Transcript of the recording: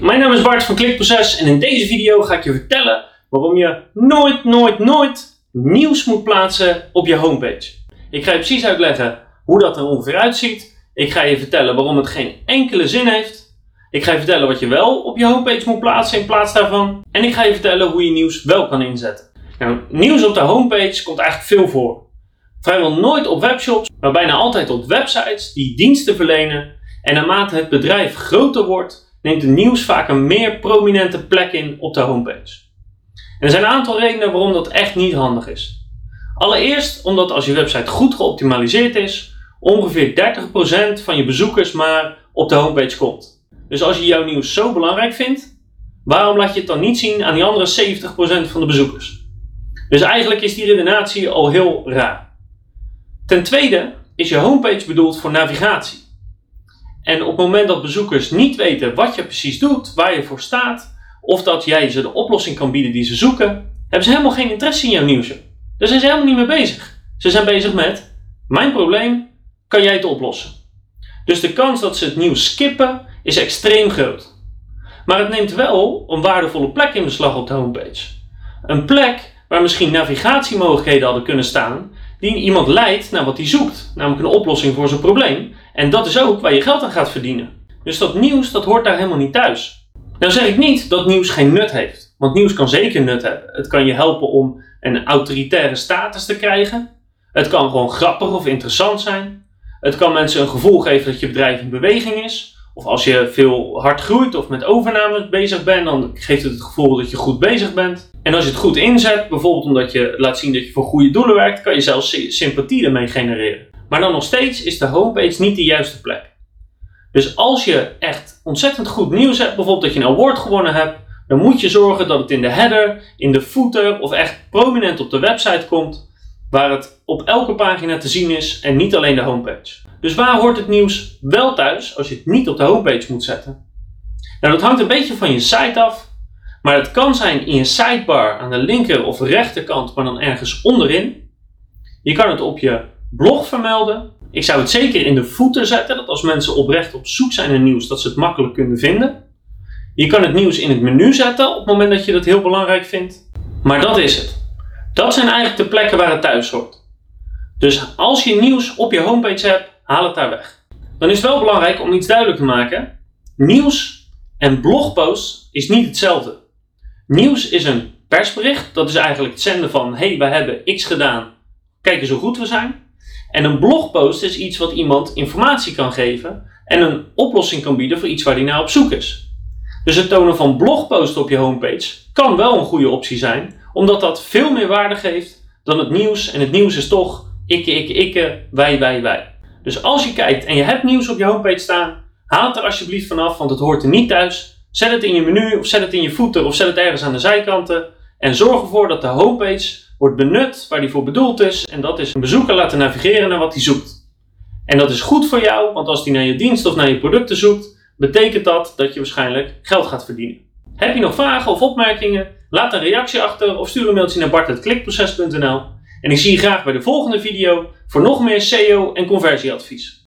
mijn naam is Bart van Klikproces en in deze video ga ik je vertellen waarom je nooit, nooit, nooit nieuws moet plaatsen op je homepage. Ik ga je precies uitleggen hoe dat er ongeveer uitziet. Ik ga je vertellen waarom het geen enkele zin heeft. Ik ga je vertellen wat je wel op je homepage moet plaatsen in plaats daarvan. En ik ga je vertellen hoe je nieuws wel kan inzetten. Nou, nieuws op de homepage komt eigenlijk veel voor. Vrijwel nooit op webshops, maar bijna altijd op websites die diensten verlenen. En naarmate het bedrijf groter wordt, neemt het nieuws vaak een meer prominente plek in op de homepage. En er zijn een aantal redenen waarom dat echt niet handig is. Allereerst omdat als je website goed geoptimaliseerd is, ongeveer 30% van je bezoekers maar op de homepage komt. Dus als je jouw nieuws zo belangrijk vindt, waarom laat je het dan niet zien aan die andere 70% van de bezoekers? Dus eigenlijk is die redenatie al heel raar. Ten tweede is je homepage bedoeld voor navigatie. En op het moment dat bezoekers niet weten wat je precies doet, waar je voor staat, of dat jij ze de oplossing kan bieden die ze zoeken, hebben ze helemaal geen interesse in jouw nieuwsje. Daar zijn ze helemaal niet mee bezig. Ze zijn bezig met: mijn probleem, kan jij het oplossen? Dus de kans dat ze het nieuws skippen is extreem groot. Maar het neemt wel een waardevolle plek in beslag op de homepage. Een plek waar misschien navigatiemogelijkheden hadden kunnen staan, die iemand leidt naar wat hij zoekt, namelijk een oplossing voor zijn probleem. En dat is ook waar je geld aan gaat verdienen. Dus dat nieuws, dat hoort daar helemaal niet thuis. Nou zeg ik niet dat nieuws geen nut heeft. Want nieuws kan zeker nut hebben. Het kan je helpen om een autoritaire status te krijgen. Het kan gewoon grappig of interessant zijn. Het kan mensen een gevoel geven dat je bedrijf in beweging is. Of als je veel hard groeit of met overnames bezig bent, dan geeft het het gevoel dat je goed bezig bent. En als je het goed inzet, bijvoorbeeld omdat je laat zien dat je voor goede doelen werkt, kan je zelfs sympathie ermee genereren. Maar dan nog steeds is de homepage niet de juiste plek. Dus als je echt ontzettend goed nieuws hebt, bijvoorbeeld dat je een award gewonnen hebt, dan moet je zorgen dat het in de header, in de footer of echt prominent op de website komt, waar het op elke pagina te zien is en niet alleen de homepage. Dus waar hoort het nieuws wel thuis als je het niet op de homepage moet zetten? Nou, dat hangt een beetje van je site af, maar het kan zijn in je sidebar aan de linker of rechterkant, maar dan ergens onderin. Je kan het op je blog vermelden. Ik zou het zeker in de footer zetten, dat als mensen oprecht op zoek zijn naar nieuws, dat ze het makkelijk kunnen vinden. Je kan het nieuws in het menu zetten op het moment dat je dat heel belangrijk vindt. Maar dat is het. Dat zijn eigenlijk de plekken waar het thuis hoort. Dus als je nieuws op je homepage hebt, haal het daar weg. Dan is het wel belangrijk om iets duidelijk te maken. Nieuws en blogpost is niet hetzelfde. Nieuws is een persbericht. Dat is eigenlijk het zenden van: hey, we hebben X gedaan. Kijk eens hoe goed we zijn. En een blogpost is iets wat iemand informatie kan geven en een oplossing kan bieden voor iets waar hij naar op zoek is. Dus het tonen van blogposten op je homepage kan wel een goede optie zijn, omdat dat veel meer waarde geeft dan het nieuws. En het nieuws is toch ikke, ikke, ikke, wij, wij, wij. Dus als je kijkt en je hebt nieuws op je homepage staan, haal het er alsjeblieft vanaf, want het hoort er niet thuis. Zet het in je menu of zet het in je footer of zet het ergens aan de zijkanten. En zorg ervoor dat de homepage wordt benut waar die voor bedoeld is. En dat is een bezoeker laten navigeren naar wat hij zoekt. En dat is goed voor jou, want als hij naar je dienst of naar je producten zoekt, betekent dat dat je waarschijnlijk geld gaat verdienen. Heb je nog vragen of opmerkingen? Laat een reactie achter of stuur een mailtje naar bart.klikproces.nl. En ik zie je graag bij de volgende video voor nog meer SEO en conversieadvies.